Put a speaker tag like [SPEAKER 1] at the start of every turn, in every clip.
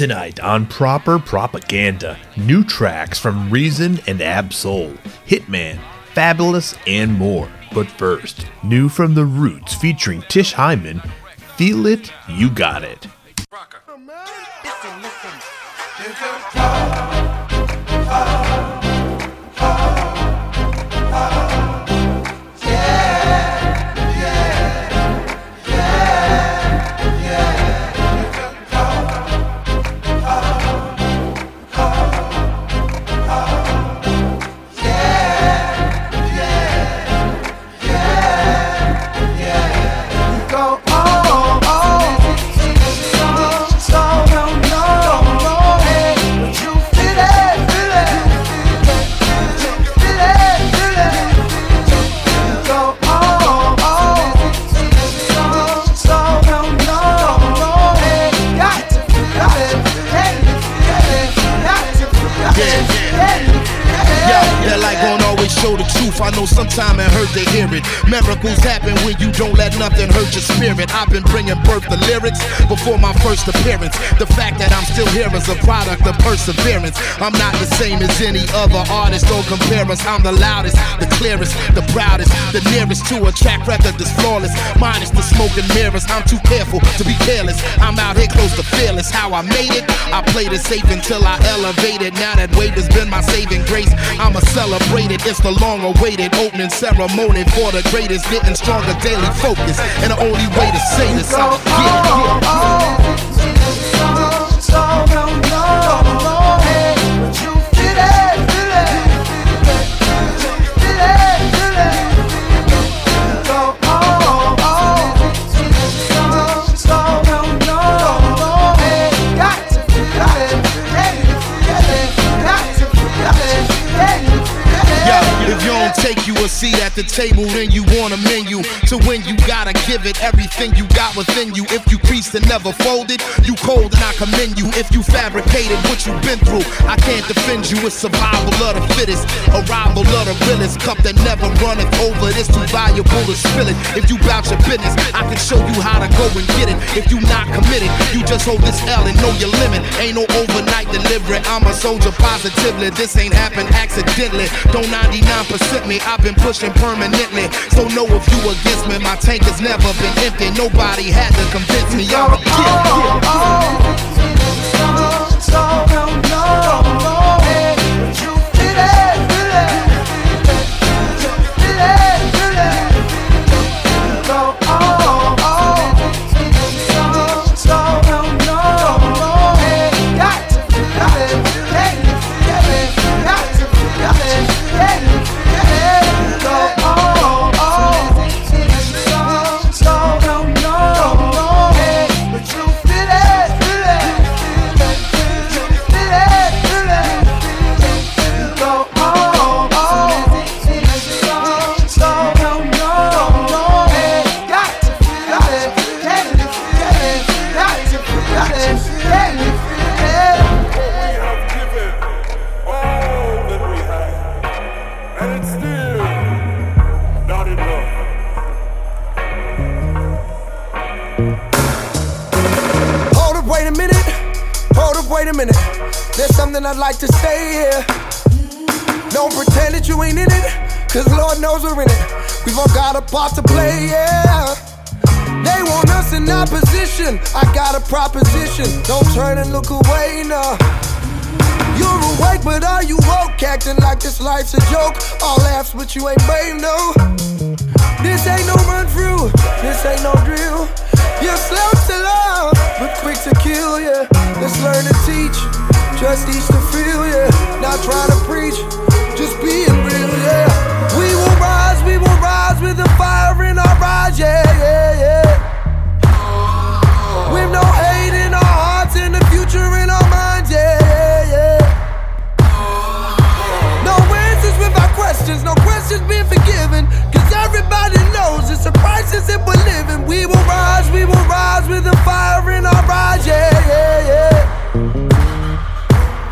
[SPEAKER 1] Tonight on Proper Propaganda, new tracks from Reason and Ab-Soul, Hitman, Fabolous, and more. But first, new from The Roots featuring Tish Hyman, Feel It, You Got It.
[SPEAKER 2] Yeah, show the truth. I know sometime it hurt to hear it. Miracles happen when you don't let nothing hurt your spirit. I've been bringing birth to lyrics before my first appearance. The fact that I'm still here is a product of perseverance. I'm not the same as any other artist. Don't compare us. I'm the loudest, the clearest, the proudest, the nearest to a track record that's flawless. Minus the smoke and mirrors. I'm too careful to be careless. I'm out here close to fearless. How I made it, I played it safe until I elevated. Now that wave has been my saving grace. I'ma celebrate it. It's the long awaited opening ceremony for the greatest. Getting stronger daily focus. And the only way to say this, I get it. Yeah, a seat at the table, then you want a menu. To win, you gotta give it everything you got within you. If you creased and never folded, you cold and I commend you. If you fabricated what you've been through, I can't defend you. It's survival of the fittest, arrival of the realest. Cup that never runneth over, it's too valuable to spill it. If you bout your business, I can show you how to go and get it. If you not committed, you just hold this L and know your limit. Ain't no overnight delivery. I'm a soldier positively. This ain't happened accidentally. Don't 99% me. I've been pushing permanently. So know if you against me, my tank has never been empty. Nobody had to convince me I'm a kid.
[SPEAKER 3] And
[SPEAKER 4] part to play, yeah. They want us in opposition. I got a proposition. Don't turn and look away, no. You're awake, but are you woke? Acting like this life's a joke. All laughs, but you ain't brave, no. This ain't no run through, this ain't no drill. You're slow to love, but quick to kill, yeah. Let's learn to teach, just teach to feel, yeah. Not trying to preach, just being real, yeah with the fire in our eyes, yeah, yeah, yeah. With no hate in our hearts and the future in our minds, yeah, yeah,
[SPEAKER 3] yeah. No answers with our questions, no questions being forgiven. Cause everybody knows it's a crisis that we're living. We will rise, we will rise with the fire in our eyes, yeah, yeah, yeah.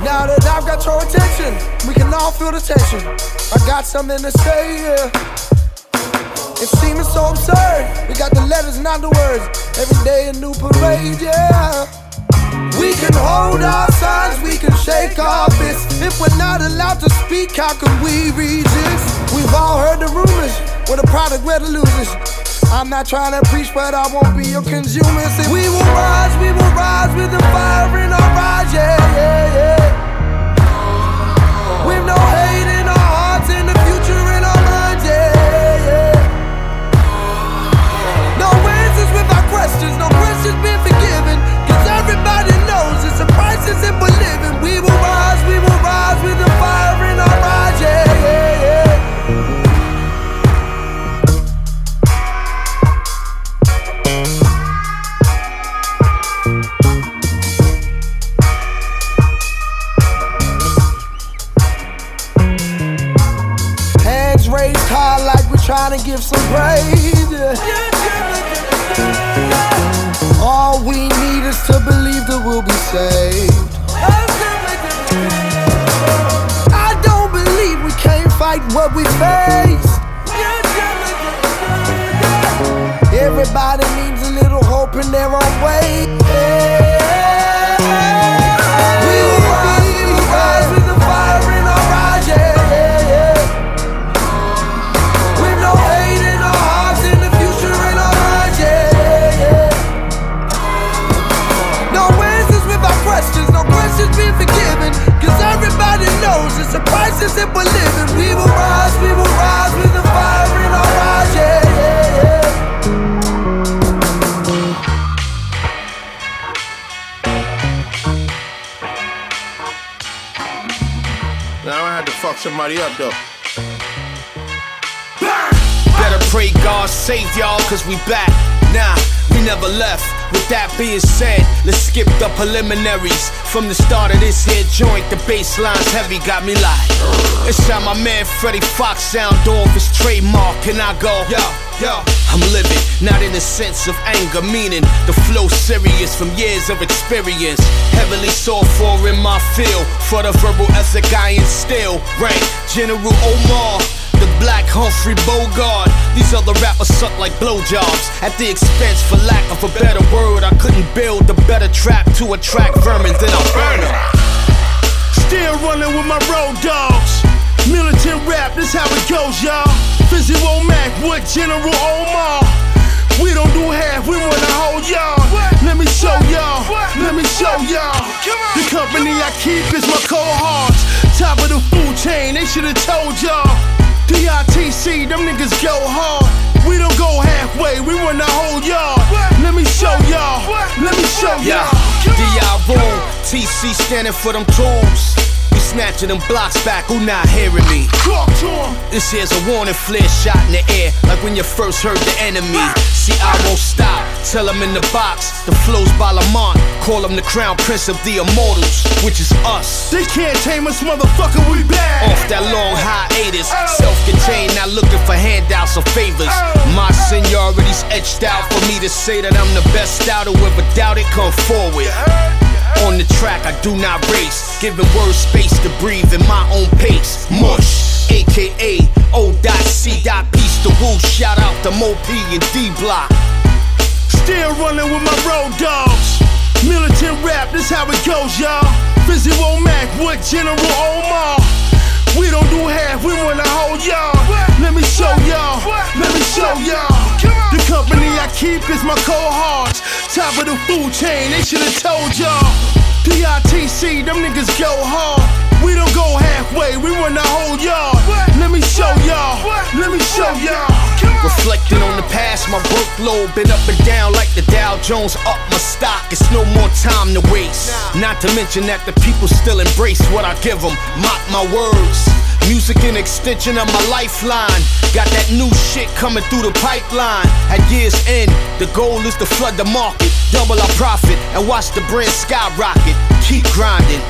[SPEAKER 3] Now that I've got your attention, we can all feel the tension. I got something to say, yeah. It seems so absurd. We got the letters, not the words. Every day a new parade, yeah. We can hold our signs, we can shake our fists. If we're not allowed to speak, how can we resist? We've all heard the rumors, where the product, where the losers. I'm not trying to preach, but I won't be your consumer. Say we will rise, we will rise with the fire in our eyes, yeah, yeah, yeah. Praise. yeah. All we need is to believe that we'll be saved. I don't believe we can't fight what we face. Everybody needs a little hope in their own way. We that we're living. We will rise, we will rise with the fire in our eyes, yeah, yeah, yeah.
[SPEAKER 5] Now I had to fuck somebody up though.
[SPEAKER 2] Better pray God save y'all, cause we back. Nah, we never left. With that being said, let's skip the preliminaries. From the start of this here joint, the bassline's heavy, got me like. It's how my man Freddie Foxxx sound off his trademark, and I go, yo, yo. I'm living, not in the sense of anger, meaning the flow serious from years of experience. Heavily sought for in my field, for the verbal ethic I instill. Rank General Omar. The black Humphrey Bogart. These other rappers suck like blowjobs. At the expense, for lack of a better word, I couldn't build a better trap to attract vermin than I burn 'em.
[SPEAKER 5] Still running with my road dogs. Militant rap, this how it goes, y'all. Visual Mac what General Omar. We don't do half, we want the whole y'all. Let me show y'all, let me show y'all. The company I keep is my cohorts. Top of the food chain, they should've told y'all. DITC, them niggas go hard. We don't go halfway, we want the whole yard. Let me show y'all, let me show y'all.
[SPEAKER 2] DI TC standing for them tools. Snatching them blocks back, who not hearing me?
[SPEAKER 5] Talk to 'em.
[SPEAKER 2] This here's a warning flare shot in the air, like when you first heard the enemy. See, I won't stop, tell them in the box. The flows by Lamont, call him the crown prince of the immortals, which is us.
[SPEAKER 5] They can't tame us, motherfucker, we back.
[SPEAKER 2] Off that long hiatus, oh. self contained, not looking for handouts or favors. Oh. My seniority's etched out for me to say that I'm the best out. Whoever doubt it, come forward. On the track, I do not race, giving words space to breathe in my own pace. Mush, aka O.C. Piece the Woo. Shout out to Mo P and D Block.
[SPEAKER 5] Still running with my road dogs. Militant rap, this how it goes, y'all. Visual Mac with General Omar. We don't do half, we want the whole yard. Let me show y'all, let me show y'all. The company I keep is my cohorts. Top of the food chain, they should've told y'all. DITC, them niggas go hard. We don't go halfway, we want the whole yard. Let me show y'all, let me show y'all.
[SPEAKER 2] Reflecting on the past, my workload been up and down like the Dow Jones up my stock. It's no more time to waste. Not to mention that the people still embrace what I give them. Mock my words. Music an extension of my lifeline. Got that new shit coming through the pipeline. At year's end, the goal is to flood the market, double our profit, and watch the brand skyrocket. Keep grinding.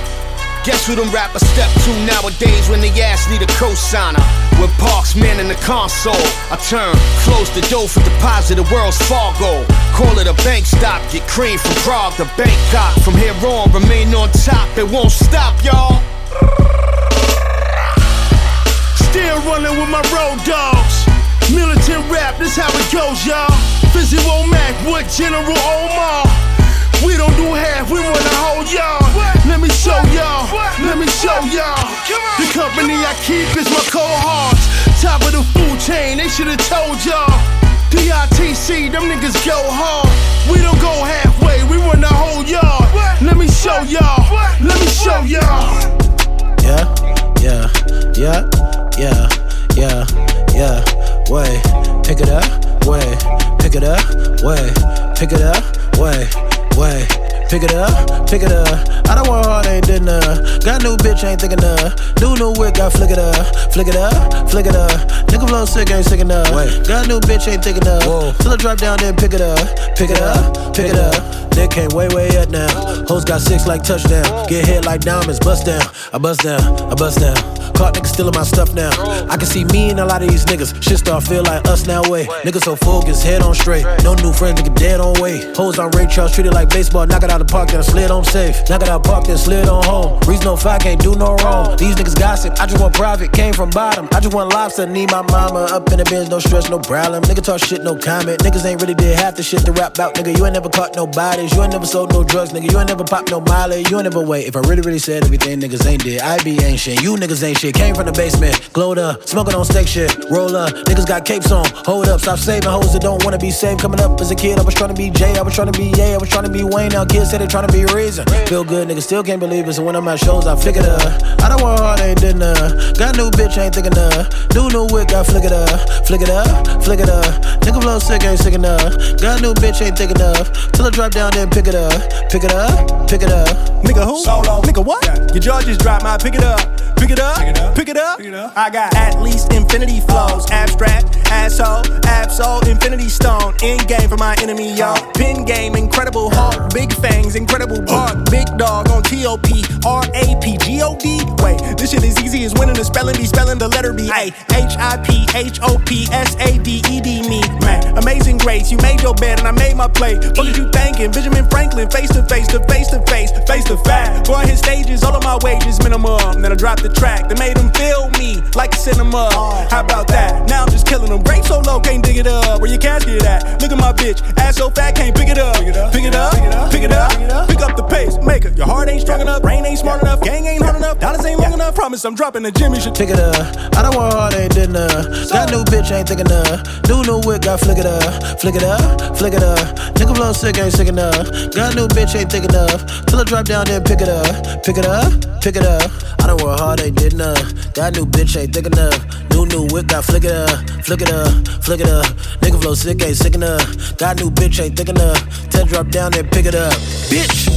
[SPEAKER 2] Guess who them rappers step to nowadays when they ass need a cosigner? With Parks man in the console, I turn, close the door for deposit the world's Fargo. Call it a bank stop, get cream from Prague to Bangkok. From here on, remain on top, it won't stop, y'all.
[SPEAKER 6] Still running with my road dogs. Militant rap, this how it goes, y'all. Visual Mac with General Omar. We don't do half, we wanna hold y'all. Let me show y'all, let me show y'all. The company I keep is my cohorts. Top of the food chain, they should've told y'all. DITC, them niggas go hard. We don't go halfway, we run the whole yard. Let me show y'all, let me show y'all.
[SPEAKER 7] Yeah, yeah, yeah, yeah, yeah, yeah. Way, pick it up, way, pick it up, way, pick it up, way, way. Pick it up, pick it up. I don't want hard, ain't did enough. Got new bitch, ain't thinking enough. New new wick, got flick it up, flick it up, flick it up. Nigga flow sick, ain't sick enough. Wait. Got new bitch, ain't thinking enough. Whoa. Till I drop down, then pick it up, pick it up, pick it up. They came way, way up now. Hoes got six like touchdown. Get hit like diamonds, bust down. I bust down, I bust down. Caught niggas stealing my stuff now. I can see me and a lot of these niggas. Shit start feel like us now, way. Niggas so focused, head on straight. No new friends, nigga dead on way. Hoes on Ray Charles, treated like baseball. Knock it out the park, then I slid on safe. Knock it out park, then slid on home. Reason no five can't do no wrong. These niggas gossip. I just want private, came from bottom. I just want lobster, need my mama up in the bins, no stress, no problem. Nigga talk shit, no comment. Niggas ain't really did half the shit to rap about, nigga. You ain't never caught no bodies. You ain't never sold no drugs, nigga. You ain't never popped no molly. You ain't never wait. If I really, really said everything niggas ain't did, I be shit. You niggas ain't shit. Came from the basement, glowed up, smoking on steak shit. Roll up, niggas got capes on. Hold up, stop saving hoes that don't wanna be saved. Coming up as a kid, I was trying to be Jay, I was trying to be Ye, I was trying to be Wayne. Now kids say they trying to be Reason. Feel good, nigga, still can't believe it. So when I'm at shows, I figure it up. I don't want hard, ain't did enough. Got new bitch, ain't thinking enough. New new wick, got flick it up, flick it up, flick it up. Nigga flow sick, ain't sick enough. Got new bitch, ain't thick enough. Till I drop down, then pick it up, pick it up, pick it up.
[SPEAKER 8] Nigga who? Solo. Nigga what? Your jaw just dropped my pick it up. Pick it up. Pick it up. Pick it up. Pick it up. I got at least infinity flows. Abstract, asshole, Ab-Soul, infinity stone. In game for my enemy, y'all. Pin game, incredible hawk. Big fangs, incredible bark. Big dog on T-O-P, R-A-P, G-O-D. Wait, this shit is easy as winning the spelling bee, spelling the letter B. A, H-I-P, H-O-P, S-A-D-E-D, me. Man, amazing grace. You made your bed and I made my play. What did you thinking? Benjamin Franklin, face to face, to face to face, face to fact. Boy, his stages, all of my wages minimum. Then I dropped the track that made him feel me like a cinema. How about that? Now I'm just killing them. Great so low, can't dig it up. Where your casket at? Look at my bitch, ass so fat, can't pick it up. Pick it up, pick it up, pick it up. Pick up the pace, maker. Your heart ain't strong enough, brain ain't smart enough, gang ain't hard enough, dollars ain't long enough. Promise I'm dropping the gym. You should
[SPEAKER 7] Pick it up. I don't want hard, ain't did enough. Got new bitch, ain't thinking enough. New new wick, got flick it up, flick it up, flick it up. Nigga flow sick, ain't sick enough. Got new bitch, ain't thick enough. Till I drop down, then pick it up, pick it up, pick it up. I don't want hard, ain't did enough. Got new bitch, ain't thick enough. New new wick, got flick it up, flick it up, flick it up. Nigga flow sick, ain't sick enough. Got new bitch, ain't thick enough. Till I drop down, then pick it up, bitch.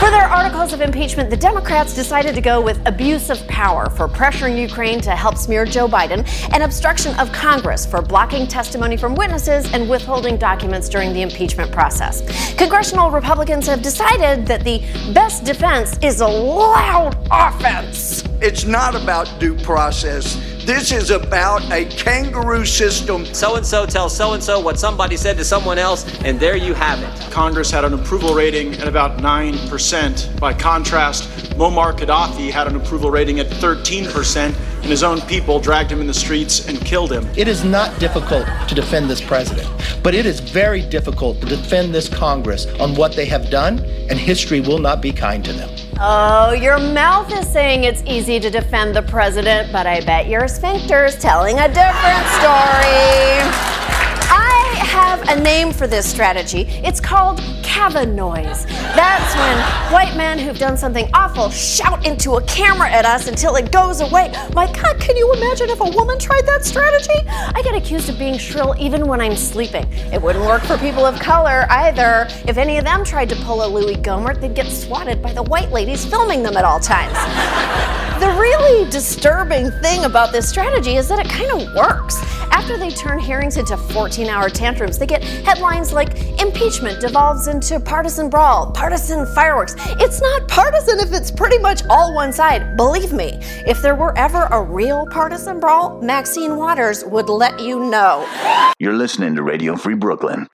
[SPEAKER 9] For their articles of impeachment, the Democrats decided to go with abuse of power for pressuring Ukraine to help smear Joe Biden and obstruction of Congress for blocking testimony from witnesses and withholding documents during the impeachment process. Congressional Republicans have decided that the best defense is a loud offense.
[SPEAKER 10] It's not about due process. This is about a kangaroo system.
[SPEAKER 11] So and so tells so and so what somebody said to someone else, and there you have it.
[SPEAKER 12] Congress had an approval rating at about 9%. By contrast, Muammar Gaddafi had an approval rating at 13%, and his own people dragged him in the streets and killed him.
[SPEAKER 13] It is not difficult to defend this president, but it is very difficult to defend this Congress on what they have done, and history will not be kind to them.
[SPEAKER 9] Oh, your mouth is saying it's easy to defend the president, but I bet your sphincter's telling a different story. I have a name for this strategy. It's called Kavanoise. That's when white men who've done something awful shout into a camera at us until it goes away. My God, can you imagine if a woman tried that strategy? I get accused of being shrill even when I'm sleeping. It wouldn't work for people of color either. If any of them tried to pull a Louis Gohmert, they'd get swatted by the white ladies filming them at all times. The really disturbing thing about this strategy is that it kind of works. After they turn hearings into 14 hour tantrums, they get headlines like impeachment devolves into partisan brawl, partisan fireworks. It's not partisan if it's pretty much all one side. Believe me, if there were ever a real partisan brawl, Maxine Waters would let you know.
[SPEAKER 14] You're listening to Radio Free Brooklyn.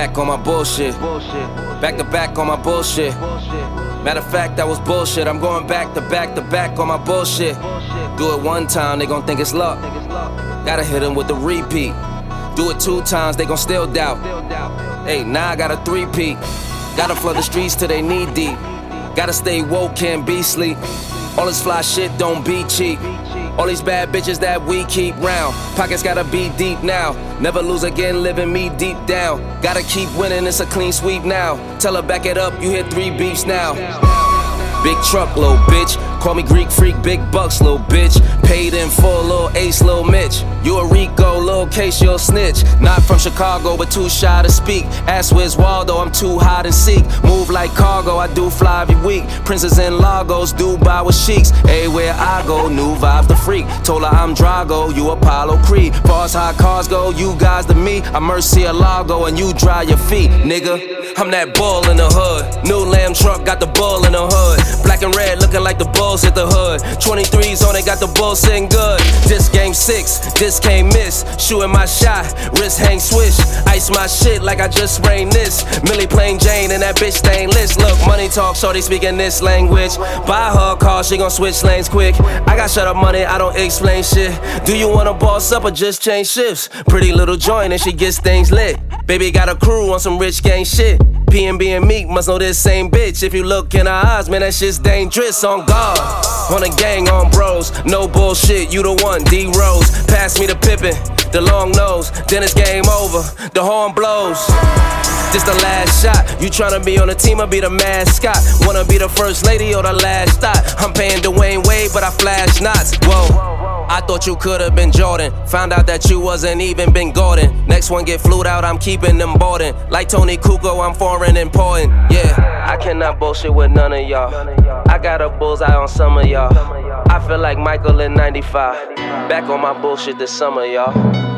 [SPEAKER 15] Back on my bullshit. Back to back on my bullshit. Matter of fact, that was bullshit. I'm going back to back to back on my bullshit. Do it one time, they gon' think it's luck. Gotta hit them with the repeat. Do it two times, they gon' still doubt. Hey, now I got a three-peat. Gotta flood the streets till they knee deep. Gotta stay woke, can't be sleep. All this fly shit don't be cheap. All these bad bitches that we keep round. Pockets gotta be deep now. Never lose again, living me deep down. Gotta keep winning, it's a clean sweep now. Tell her back it up, you hit three beefs now. Big truck, little bitch. Call me Greek freak, big bucks, little bitch. Paid in full, little ace, little Mitch. You a Rico, little case, you'll snitch. Not from Chicago, but too shy to speak. Ask where's Waldo, I'm too hot and seek. Move like cargo, I do fly every week. Princess in Lagos, Dubai with sheiks. Everywhere I go, new vibes the freak. Told her I'm Drago, you Apollo Creed. Far as high cars go, you guys to me. I'm Mercy Lago, and you dry your feet, nigga. I'm that bull in the hood. New lamb truck, got the bull in the hood. Black and red, looking like the bulls hit the hood. 23s on it, got the bull sitting good. This game six, this can't miss. Shooting my shot, wrist hang swish. Ice my shit like I just sprained this. Millie plain Jane and that bitch stainless. Look, money talk, shorty speaking this language. Buy her car, she gon' switch lanes quick. I got shut up money, I don't explain shit. Do you wanna boss up or just change shifts? Pretty little joint and she gets things lit. Baby got a crew on some rich gang shit. PNB and Meek must know this same bitch. If you look in her eyes, man, that shit's dangerous on God. On a gang, on bros. No bullshit, you the one. D Rose, pass me the Pippen, the long nose. Then it's game over. The horn blows. This the last shot. You tryna be on the team or be the mascot? Wanna be the first lady or the last thought? I'm paying Dwyane Wade, but I flash knots. Whoa. I thought you could've been Jordan. Found out that you wasn't even been Gordon. Next one get flued out, I'm keeping them boarding. Like Toni Kukoč, I'm foreign important. Yeah, I cannot bullshit with none of y'all. I got a bullseye on some of y'all. I feel like Michael in 95. Back on my bullshit this summer, y'all.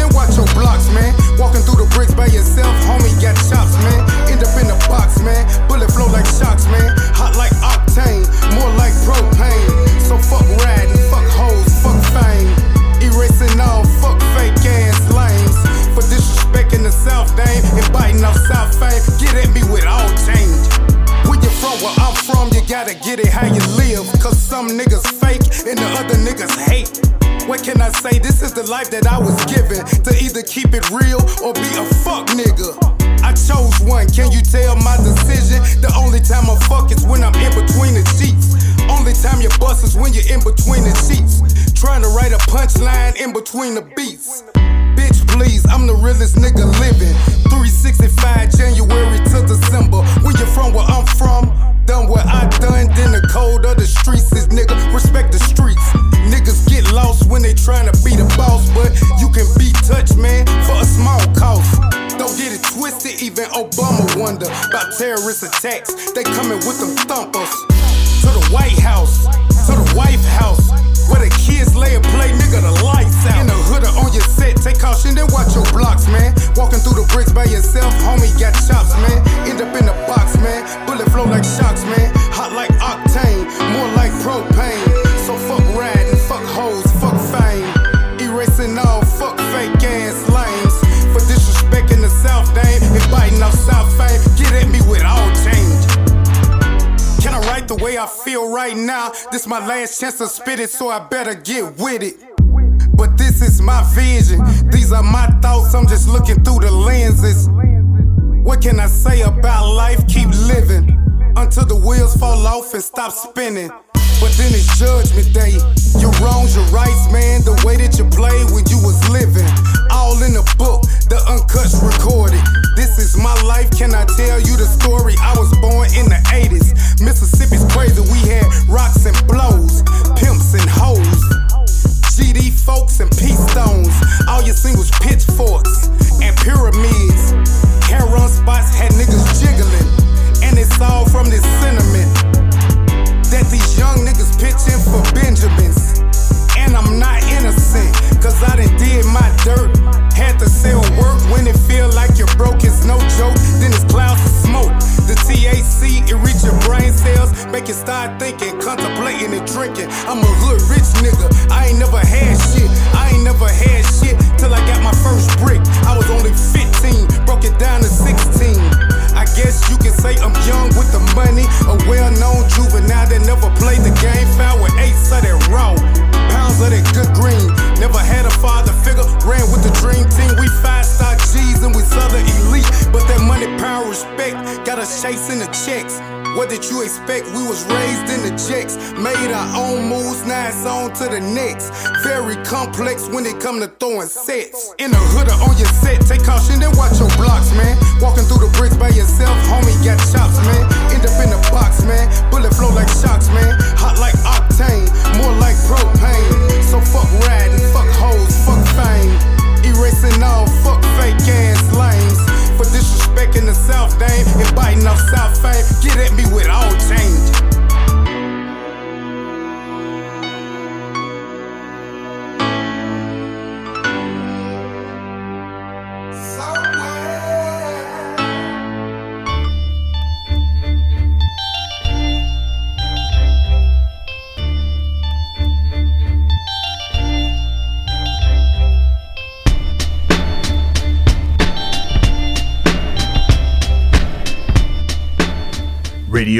[SPEAKER 16] Then watch your blocks, man. Walking through the bricks by yourself, homie, got chops, man. End up in the box, man. Bullet flow like shocks, man. Hot like octane, the life that I was given to either keep it real or be a fuck nigga. I chose one, can you tell my decision? The only time I fuck is when I'm in between the sheets. Only time you bust is when you're in between the sheets. Trying to write a punchline in between the beats. Bitch, please, I'm the realest nigga living. 365 January to December. When you're from where I'm from, done what I done, then the code of the streets is nigga. Respect the streets. Lost when they tryna be the boss, but you can be touched, man, for a small cost. Don't get it twisted, even Obama wonder about terrorist attacks. They coming with them thumpers to the White House, to the White House. Where the kids lay and play, nigga, the lights out. In the hood or on your set, take caution, then watch your blocks, man. Walking through the bricks by yourself, homie, got chops, man. End up in the box, man. Bullet flow like shocks, man. This my last chance to spit it, so I better get with it. But this is my vision. These are my thoughts, I'm just looking through the lenses. What can I say about life? Keep living until the wheels fall off and stop spinning. But then it's judgment day. Your wrongs, your rights, man. The way that you played when you was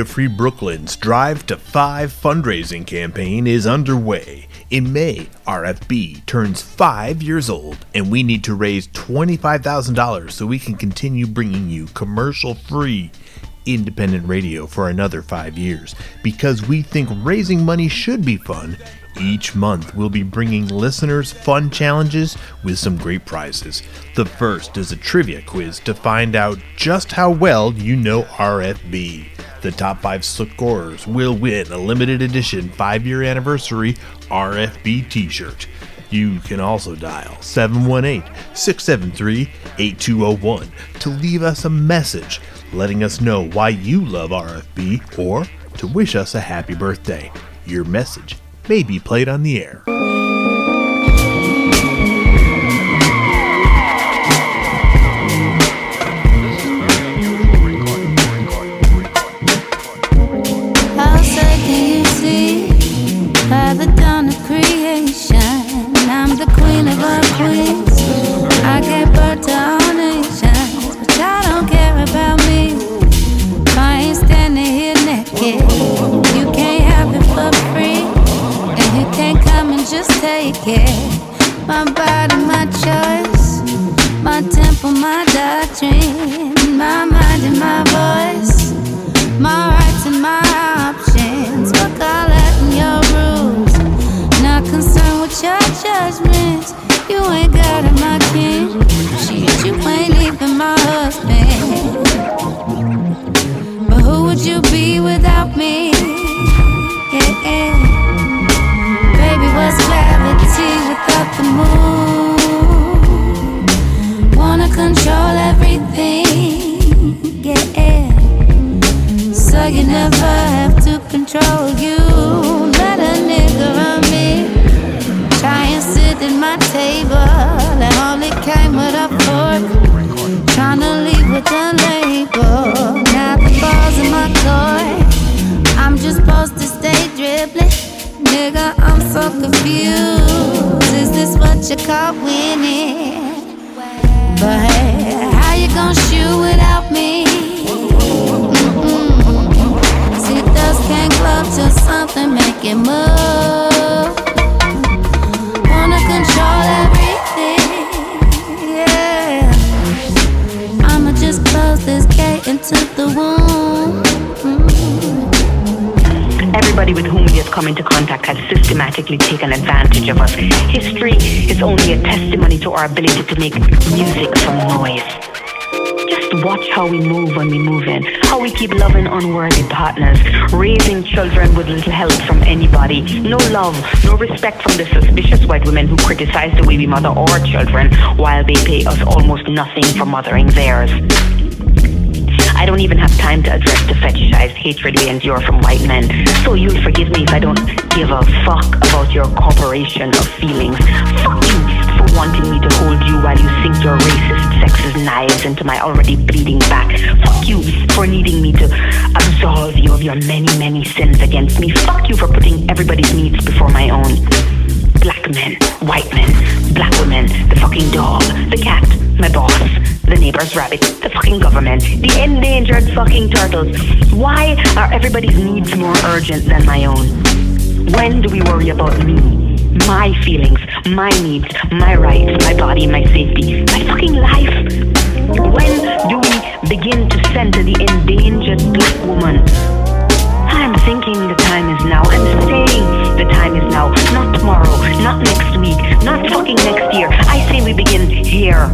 [SPEAKER 1] Radio Free Brooklyn's Drive to 5 fundraising campaign is underway. In May, RFB turns five years old, and we need to raise $25,000 so we can continue bringing you commercial free independent radio for another five years. Because we think raising money should be fun, each month we'll be bringing listeners fun challenges with some great prizes. The first is a trivia quiz to find out just how well you know RFB. The top five scorers will win a limited edition five year anniversary RFB t shirt. You can also dial 718 673 8201 to leave us a message letting us know why you love RFB or to wish us a happy birthday. Your message may be played on the air.
[SPEAKER 17] Take. My body, my choice, my temple, my doctrine, my mind and my voice. My rights and my options. All that in your rules. Not concerned with your judgments. You ain't got it, my king. Confused. Is this what you call winning? But how you gonna shoot without me? See, dust can't glove till something make
[SPEAKER 18] it move. Wanna control everything, yeah. I'ma just close this gate into the womb.
[SPEAKER 19] Everybody with whom he has come into contact has systematically taken advantage of us. History is only a testimony to our ability to make music from noise. Just watch how we move when we move in, how we keep loving unworthy partners, raising children with little help from anybody, no love, no respect from the suspicious white women who criticize the way we mother our children while they pay us almost nothing for mothering theirs. I don't even have time to address the fetishized hatred we endure from white men. So you'll forgive me if I don't give a fuck about your corporation of feelings. Fuck you for wanting me to hold you while you sink your racist sexist knives into my already bleeding back. Fuck you for needing me to absolve you of your many, many sins against me. Fuck you for putting everybody's needs before my own. Black men, white men, black women, the fucking dog, the cat, my boss, the neighbor's rabbit, the fucking government, the endangered fucking turtles. Why are everybody's needs more urgent than my own? When do we worry about me? My feelings, my needs, my rights, my body, my safety, my fucking life? When do we begin to center the endangered black woman? I'm thinking the time is now. I'm saying the time is now. Not tomorrow, not next week, not fucking next year. I say we begin here,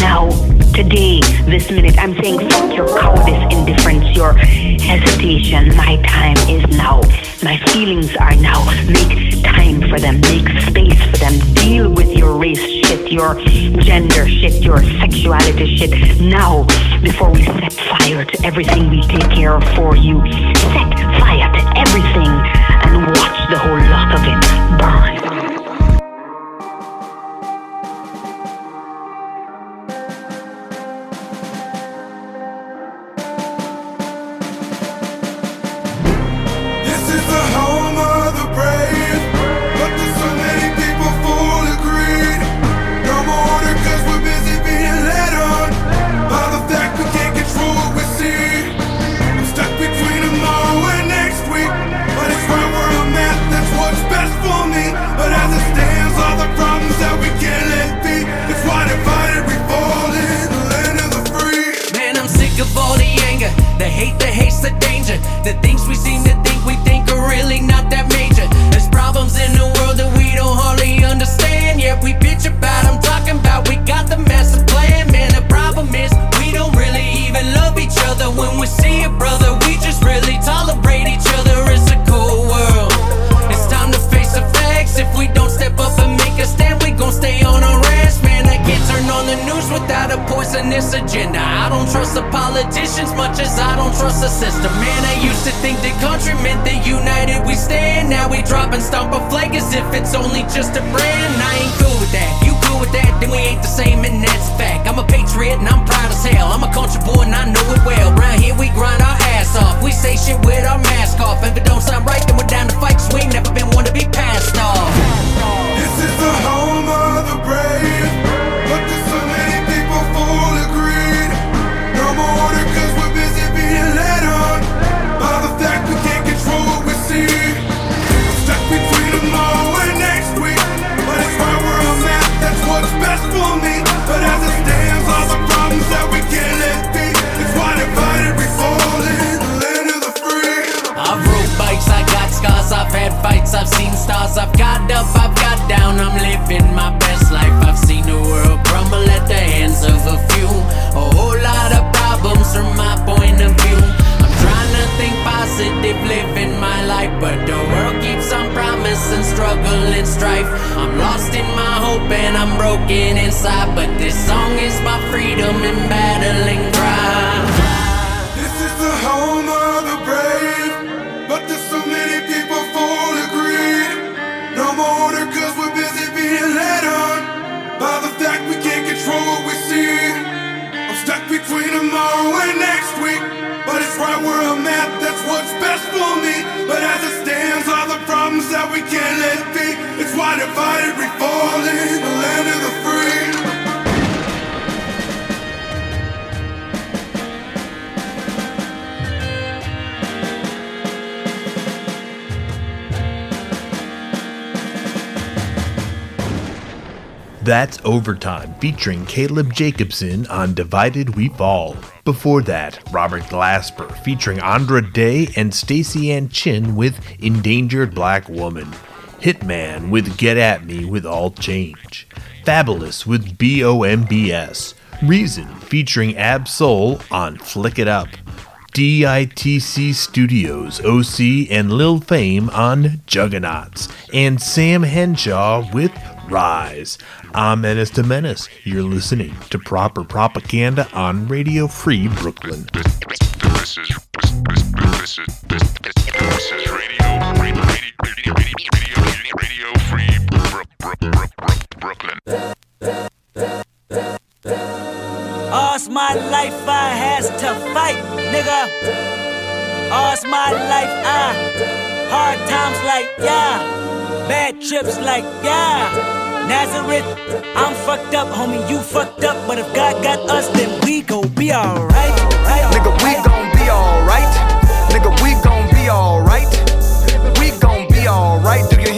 [SPEAKER 19] now, today, this minute. I'm saying fuck your cowardice, indifference, your hesitation. My time is now. My feelings are now. Make time for them. Make space for them. Deal with your race shit, your gender shit, your sexuality shit now before we set fire to everything we take care of for you. Set fire to everything and watch the whole lot of it burn.
[SPEAKER 20] The
[SPEAKER 17] danger. The things we seem to politicians much as I don't trust the system. Man, I used to think the country meant that united we stand. Now we drop and stomp a flag as if it's only just a brand. I ain't cool with that. You cool with that? Then we ain't the same, and that's fact. I'm a patriot and I'm proud as hell. I'm a country boy and I know it well. Round here we grind our ass off. We say shit with our mask off. If it don't sound right, then we're down to fight. 'cause we ain't never been one to be passed off.
[SPEAKER 20] This is the home of the brave,
[SPEAKER 17] I've had fights, I've seen stars, I've got up, I've got down, I'm living my best life. I've seen the world crumble at the hands of a few. A whole lot of problems from my point of view. I'm trying to think positive, living my life, but the world keeps on promising struggle and strife. I'm lost in my hope and I'm broken inside, but this song is my freedom and battling cry.
[SPEAKER 20] This is the home can't let be. It's why the land be the
[SPEAKER 1] That's Overtime featuring Caleb Jacobson on Divided We Fall. Before that, Robert Glasper featuring Andra Day and Staceyann Chin with Endangered Black Woman. Hitman with Get At Me with All Change. Fabolous with BOMBS. Reason featuring Ab-Soul on Flick It Up. DITC Studios, OC, and Lil Fame on Jugganots, and Samm Henshaw with Rise. I'm Menace to Menace. You're listening to Proper Propaganda on Radio Free Brooklyn.
[SPEAKER 21] This is this is this this is radio radio radio radio free Brook- Brook- Brook- Brook- Brooklyn.
[SPEAKER 22] All's my life I has to fight, nigga. All's my life I hard times like yeah, bad trips like yeah. Nazareth, I'm fucked up, homie. You fucked up, but if God got us, then we gon' be alright.
[SPEAKER 2] Nigga, we gon' be alright. Nigga, we gon' be alright. We gon' be alright. Do you hear? Do you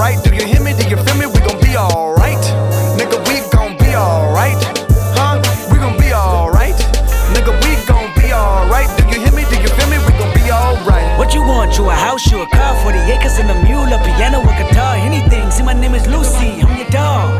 [SPEAKER 2] Be alright. Do you hear me? Do you feel me? We gon' be alright. Nigga, we gon' be alright. Huh? We gon' be alright. Nigga, we gon' be alright. Do you hear me? Do you feel me? We gon' be alright.
[SPEAKER 22] What you want? You a house, you a car, 40 acres and a mule, a piano, a guitar, anything. See, my name is Lucy, I'm your dog.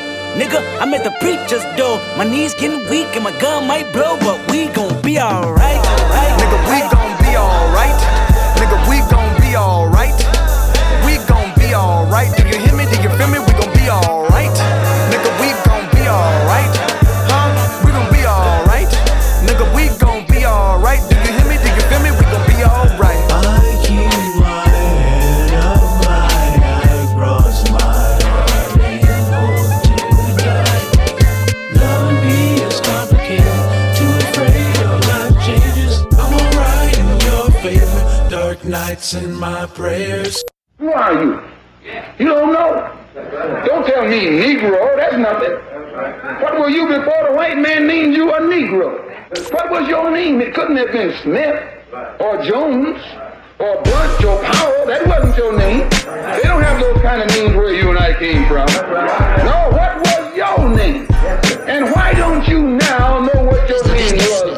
[SPEAKER 22] Nigga, I'm at the preacher's door. My knees getting weak and my gun might blow, but we gon' be alright.
[SPEAKER 2] Nigga, we gon' be alright. Nigga, we gon' be alright. We gon' be alright. Do you hear me? Do you feel me? We gon' be alright.
[SPEAKER 23] Nights and my prayers.
[SPEAKER 24] Who are you? You don't know? Don't tell me Negro, that's nothing. What were you before the white man named you a Negro? What was your name? It couldn't have been Smith or Jones or Bunch or Powell. That wasn't your name. They don't have those kind of names where you and I came from. No, what was your name? And why don't you now know what your name was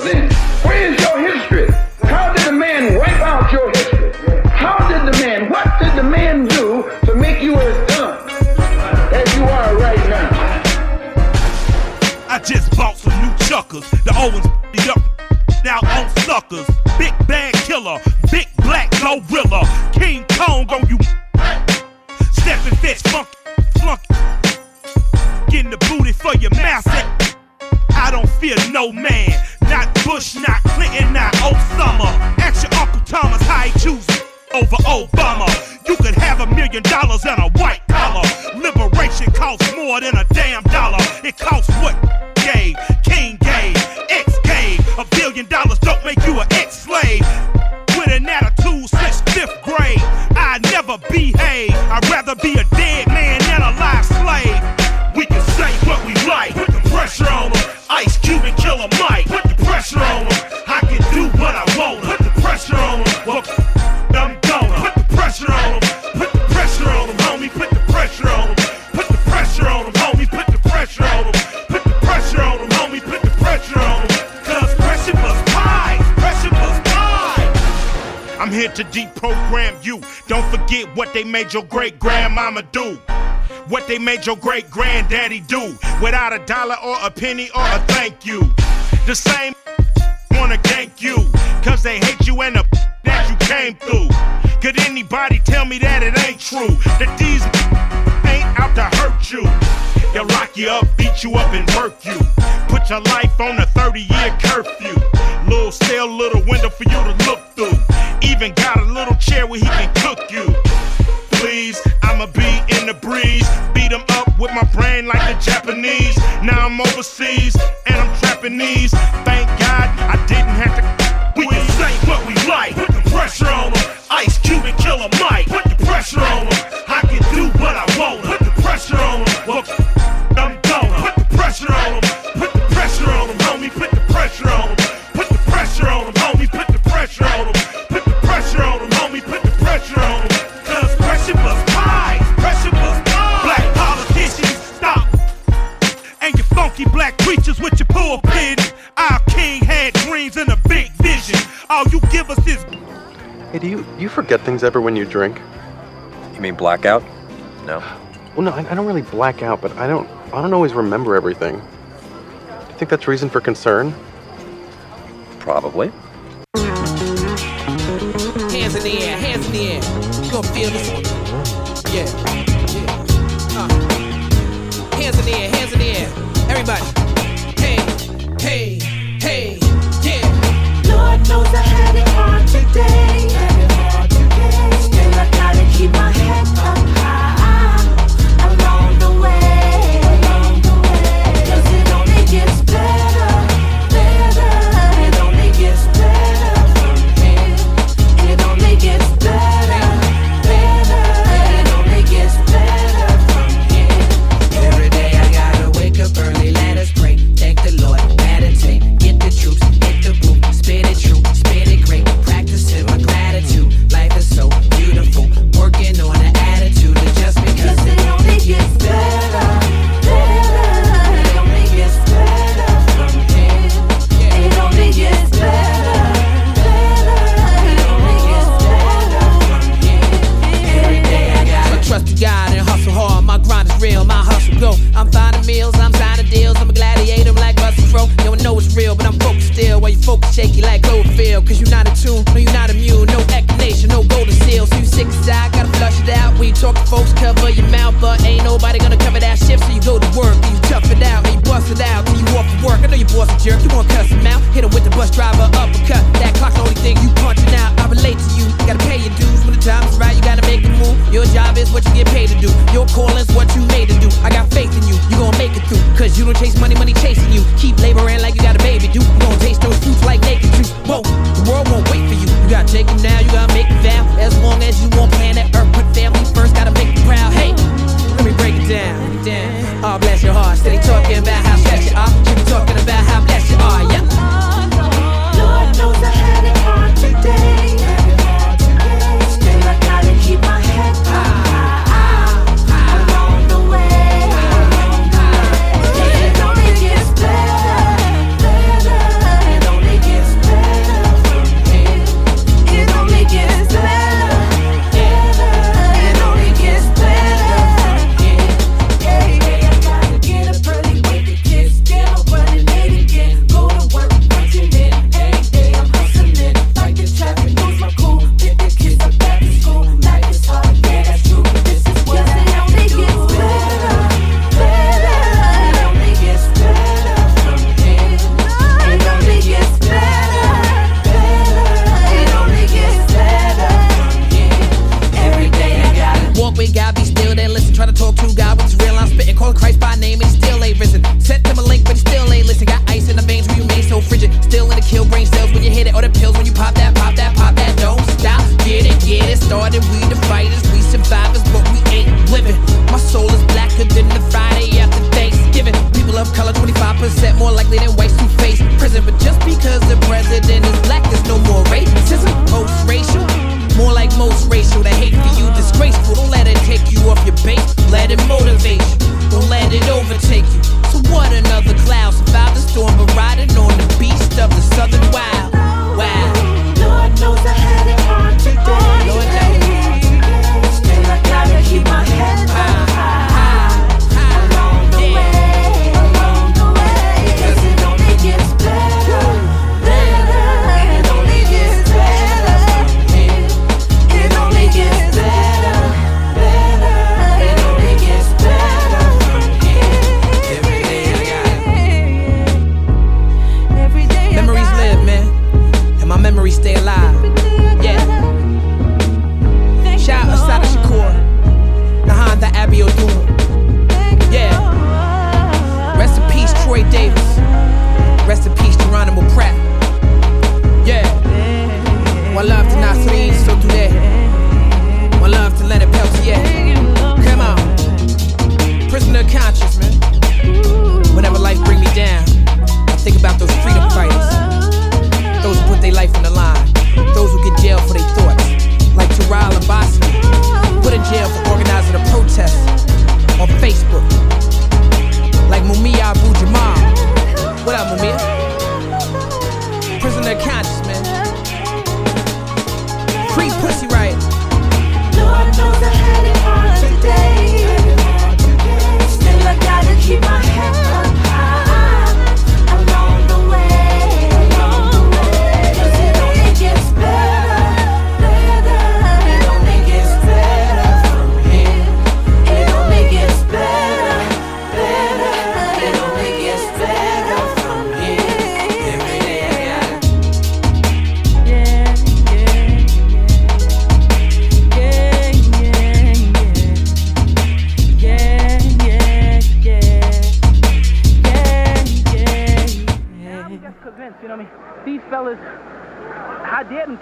[SPEAKER 25] just bought some new chuckers. The Owens beat up now on suckers. Big bad killer, big black gorilla. King Kong on you. Stepping fetch funky, flunky. Getting the booty for your master. I don't fear no man. Not Bush, not Clinton, not Osama. Ask your Uncle Thomas how he choose over Obama. You could have a million dollars and a white collar. Liberation costs more than a damn dollar. It costs forget what they made your great grandmama do. What they made your great granddaddy do. Without a dollar or a penny or a thank you. The same wanna gank you. Cause they hate you and the that you came through. Could anybody tell me that it ain't true? That these ain't out to hurt you. They'll lock you up, beat you up, and work you. Put your life on a 30 year curfew. Little cell, little window for you to look through. Even got a little chair where he can cook you. Please, I'ma be in the breeze. Beat 'em up with my brain like the Japanese. Now I'm overseas and I'm trapping these. Thank God I didn't have to. We can say what we like. Put the pressure on 'em. Ice Cube and Killer Mike. Put the pressure on 'em. All you give us is
[SPEAKER 26] Hey, do you you forget things ever when you drink?
[SPEAKER 27] You mean blackout? No.
[SPEAKER 26] Well, no, I, I don't really black out, but I don't I don't always remember everything. Do you think that's reason for concern?
[SPEAKER 27] Probably.
[SPEAKER 28] Hands in the air, hands in the air. You gonna feel this one. Yeah. yeah. Uh. Hands in the air, hands in the air. Everybody.
[SPEAKER 29] Keep my head up poker shaky like Goldfield. Cause you're not attuned, no, you're not immune. No echinacea, no golden seal. So
[SPEAKER 28] you sick inside, gotta flush it out. When you
[SPEAKER 30] talk to folks, cover your mouth. But ain't nobody gonna cover that shit. So you go to work, and you tough it out, and you bust it out. Till you off
[SPEAKER 31] to work. I know your
[SPEAKER 30] boss a
[SPEAKER 31] jerk, you wanna cuss him out. Hit him with the bus driver uppercut. That clock's the only
[SPEAKER 30] thing you punching out. I relate to you, you gotta pay your dues. When the time's right, you gotta make the move. Your job is what you get paid to do. Your calling's what you made
[SPEAKER 31] to do. I got faith in you, you gonna make it through. Cause you don't chase
[SPEAKER 28] money, money chasing you. Keep laboring like you got Whoa.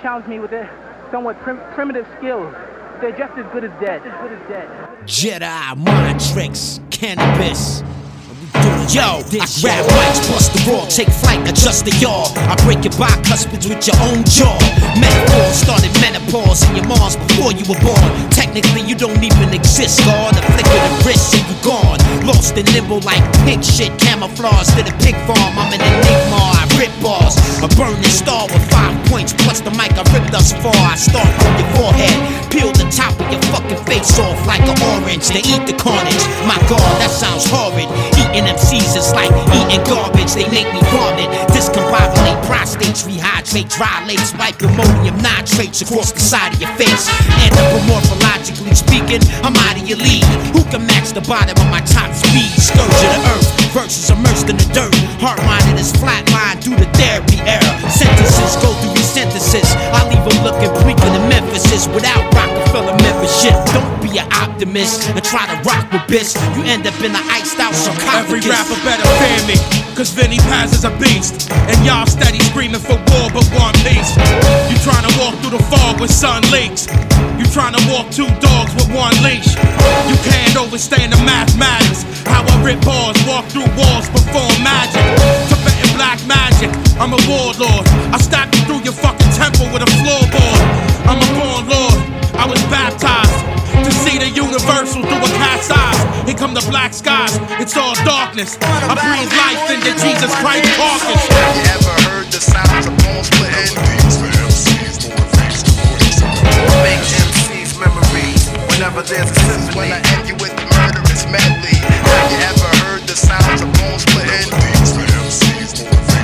[SPEAKER 28] Challenge me with their somewhat prim- primitive skills? They're just as good as dead. As good as dead.
[SPEAKER 4] Jedi mind tricks, cannabis. Yo, I grab mics, bust the raw, take flight, adjust the yaw. I break your bicuspids with your own jaw. Metaphor started menopause in your Mars before you were born. Technically, you don't even exist, God. A flick of the wrist and you gone. Lost in limbo like pig shit, camouflage to the pig farm. I'm an enigma, I rip bars. A burning star with five points plus the mic I ripped thus far. I start from your forehead, peel the top of your fucking face off like an orange. They eat the carnage. My God, that sounds horrid. Eating MCs is like eating garbage. They make me vomit. Discombobulate prostates, rehydrate, dilates, wipe ammonium nitrates across the side of your face. Anthropomorphologically speaking, I'm out of your league. Who can match the bottom of my top speed? Scourge of the earth versus immersed in the dirt. Heart minded is flatline due to therapy error. Sentences go through resynthesis. I leave them looking bleaker than Memphis is without Rockefeller membership. Don't be an optimist and try to rock with bitch. You end up in an iced out sarcophagus.
[SPEAKER 25] Every rapper better fear me, cause Vinnie Paz is a beast. And y'all steady screaming for war but want peace. You trying to walk through the fog with sun leaks. You trying to walk two dogs with one leash. You can't overstand the mathematics. How I rip bars, walk through walls, perform magic. Tibetan black magic, I'm a warlord. I stab you through your fucking temple with a floorboard. I'm a born lord, I was baptized to see the universal through a cat's eyes. Here come the black skies, it's all darkness. I breathe life into Jesus Christ carcass.
[SPEAKER 32] Have you ever heard the sounds of bones splitting? Make MCs memories whenever there's a symphony. When I end you with the murderous medley. Have you ever heard the sounds of bones splitting?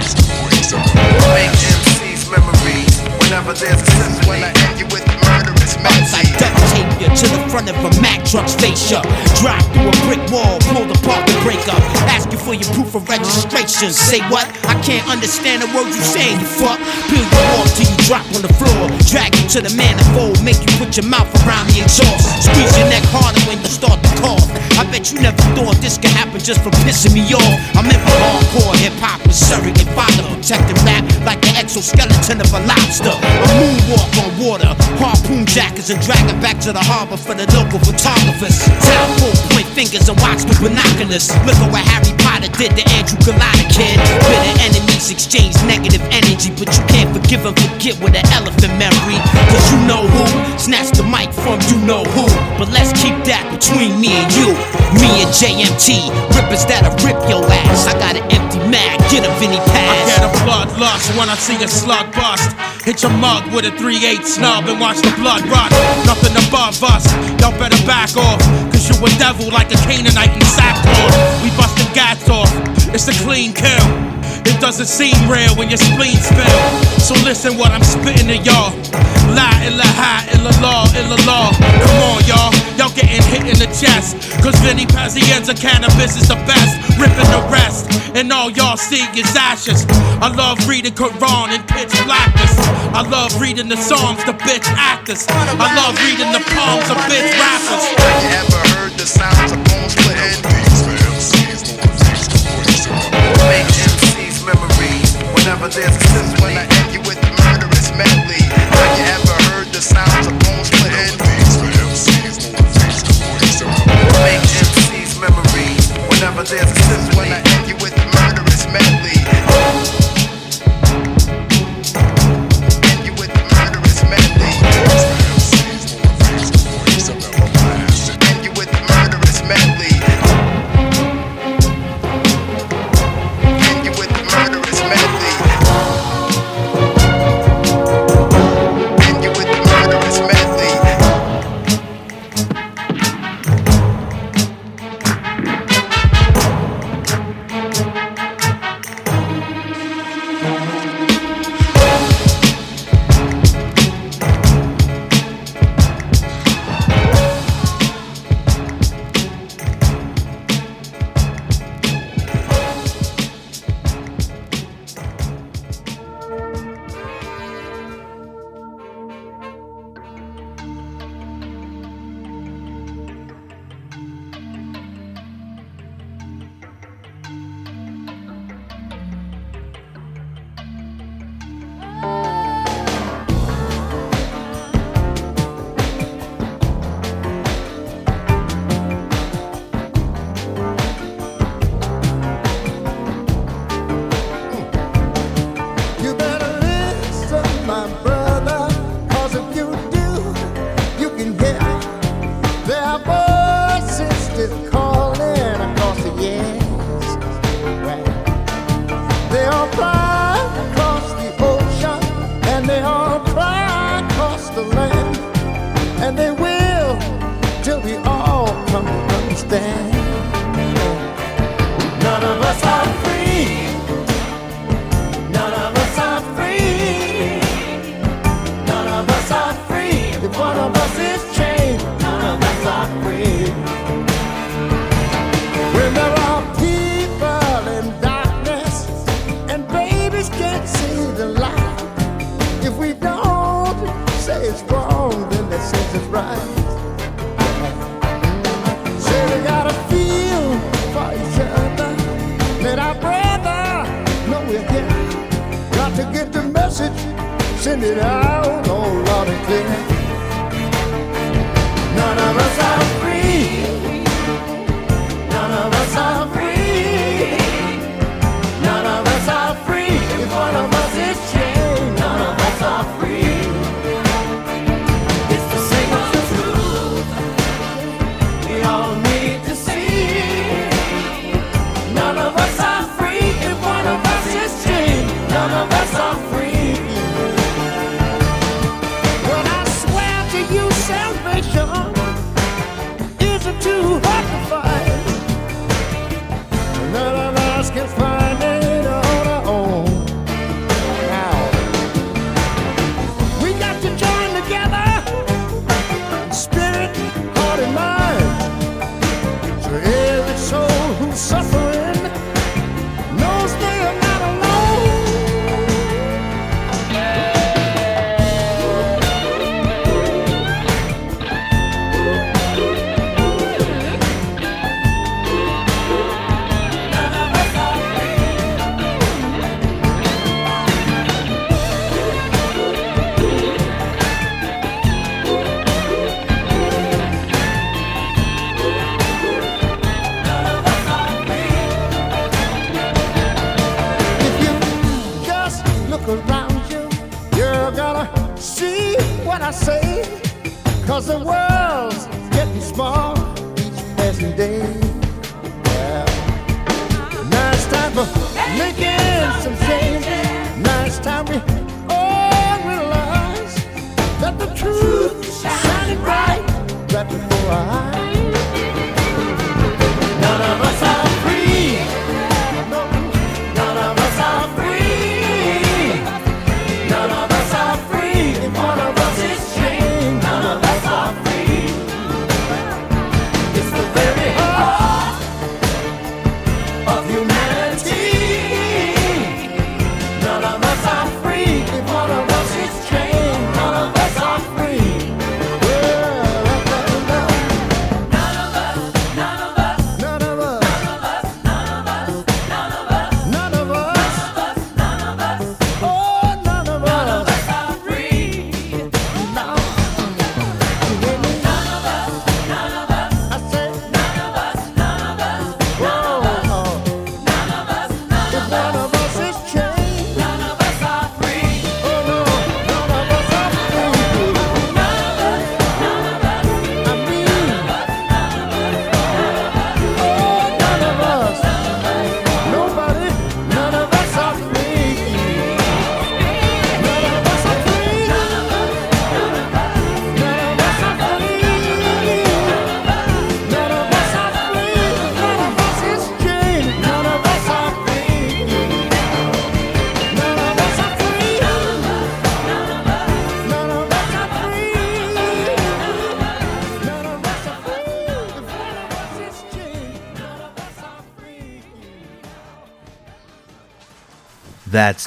[SPEAKER 32] Make MCs memories whenever there's a symphony. When I
[SPEAKER 4] duct tape you to the front of a Mack truck's face ya. Drive through a brick wall, pull the parking brake up. Ask you for your proof of registration. Say what? I can't understand the words you saying, you fuck. Peel you off till you drop on the floor. Drag you to the manifold, make you put your mouth around the exhaust. Squeeze your neck harder when you start to cough. I bet you never thought this could happen just for pissing me off. I'm in for hardcore hip hop with surrogate father protecting rap like the exoskeleton of a lobster. I moonwalk on water, harpoon jack and drag it back to the harbor for the local photographers. Town full point fingers and watch with binoculars. Look at what Harry Potter did to Andrew Galata kid. Bitter enemies exchange negative energy, but you can't forgive and forget with an elephant memory. Cause you know who snatched the mic from you know who. But let's keep that between me and you. Me and JMT, rippers that'll rip your ass. I got an empty mag, get a Vinny
[SPEAKER 25] I get a bloodlust when I see a slug bust. Hit your mug with a 3-8 snub and watch the blood rush. Nothing above us, y'all better back off. Cause you a devil like a Canaanite in sackcloth. We busting gats off, it's a clean kill. It doesn't seem real when your spleen spill. So listen what I'm spitting to y'all. La ilaha illallah illallah. Come on, y'all. Y'all getting hit in the chest. Cause Vinny Pazienza cannabis is the best. Ripping the rest. And all y'all see is ashes. I love reading Quran in pitch blackness. I love reading the Psalms, the bitch actors. I love reading the palms of bitch rappers.
[SPEAKER 32] Have you ever heard the sounds of bone splitting? Whenever there's a sense when I
[SPEAKER 33] their voices still calling across the years. It out, oh loud and clear.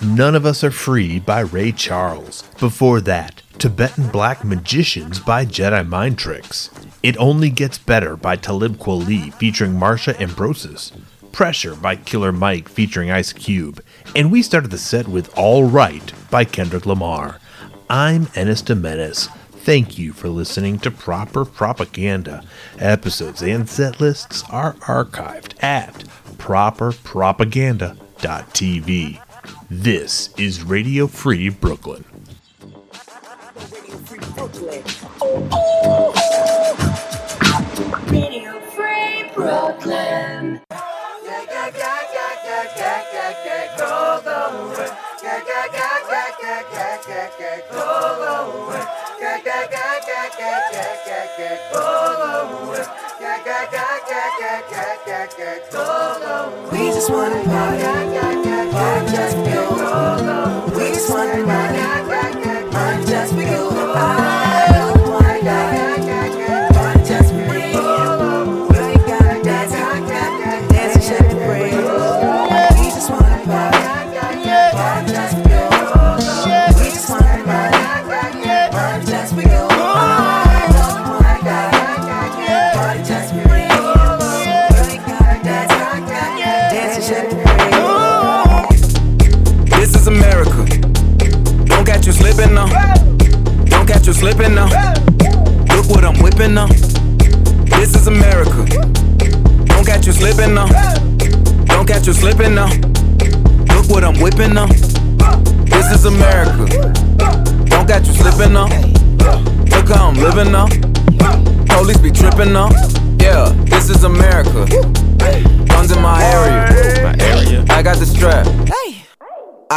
[SPEAKER 33] None of Us Are Free
[SPEAKER 1] by Ray Charles. Before that, Tibetan Black Magicians by Jedi Mind Tricks. It Only Gets Better by Talib Kweli featuring Marsha Ambrosius. Pressure by Killer Mike featuring Ice Cube. And we started the set with All Right by Kendrick Lamar. I'm Ennis Menace. Thank you for listening to Proper Propaganda. Episodes and set lists are archived at properpropaganda.tv. This is Radio Free Brooklyn.
[SPEAKER 34] Radio Free Brooklyn.
[SPEAKER 29] just wanna party. Podcast girls. We just wanna party.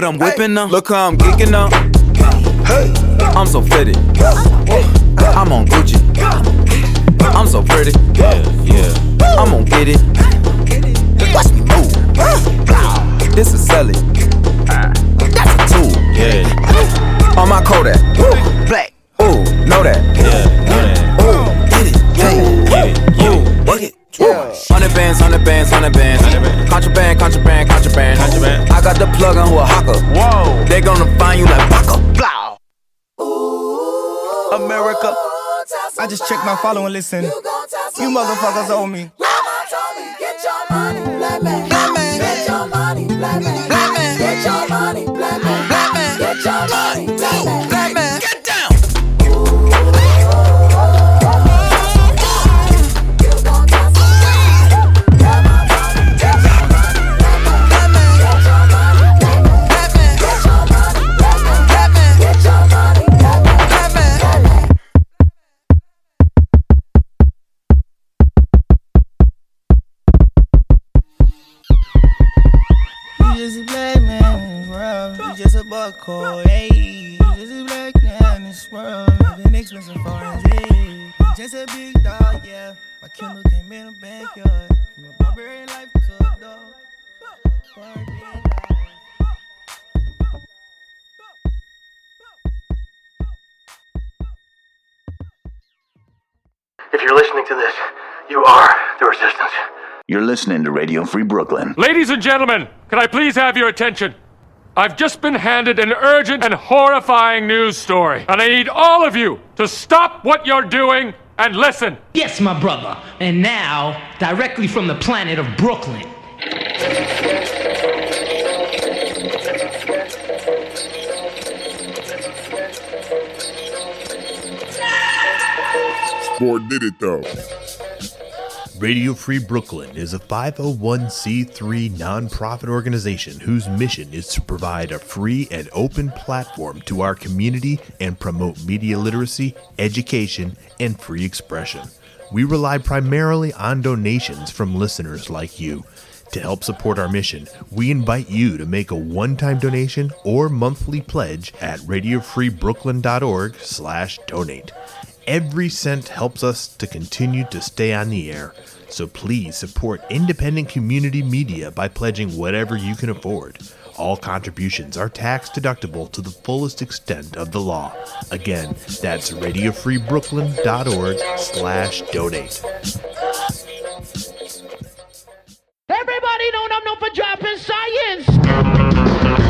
[SPEAKER 35] what I'm whipping up. Look how I'm geeking up. Hey. I'm so fitted. I'm on Gucci. I'm so pretty. Yeah, yeah. I'm gonna get it. Watch me move. This is selling.
[SPEAKER 36] Follow and listen. You motherfuckers owe me.
[SPEAKER 29] Get your money, black man. Black man. Get your money, black man. Black man. Get your money, black man. Black man. Get your money. Black man.
[SPEAKER 36] You just a buckhole, hey. You just black man in this world. Living expensive foreign, hey. Just a big dog, yeah. My Kindle came in the backyard. From a barbarian life to a dog. Barbarian life.
[SPEAKER 37] If you're listening to this, you are the resistance.
[SPEAKER 38] You're listening to Radio Free Brooklyn.
[SPEAKER 39] Ladies and gentlemen, can I please have your attention? I've just been handed an urgent and horrifying news story, and I need all of you to stop what you're doing and listen.
[SPEAKER 40] Yes, my brother. And now, directly from the planet of Brooklyn.
[SPEAKER 41] Sport did it though.
[SPEAKER 1] Radio Free Brooklyn is a 501c3 nonprofit organization whose mission is to provide a free and open platform to our community and promote media literacy, education, and free expression. We rely primarily on donations from listeners like you. To help support our mission, we invite you to make a one-time donation or monthly pledge at radiofreebrooklyn.org/donate. Every cent helps us to continue to stay on the air. So please support independent community media by pledging whatever you can afford. All contributions are tax deductible to the fullest extent of the law. Again, that's radiofreebrooklyn.org slash donate.
[SPEAKER 40] Everybody know I'm known for dropping science.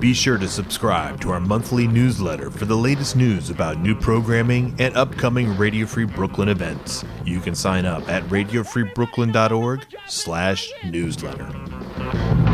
[SPEAKER 1] be sure to subscribe to our monthly newsletter for the latest news about new programming and upcoming Radio Free Brooklyn events. You can sign up at radiofreebrooklyn.org slash newsletter.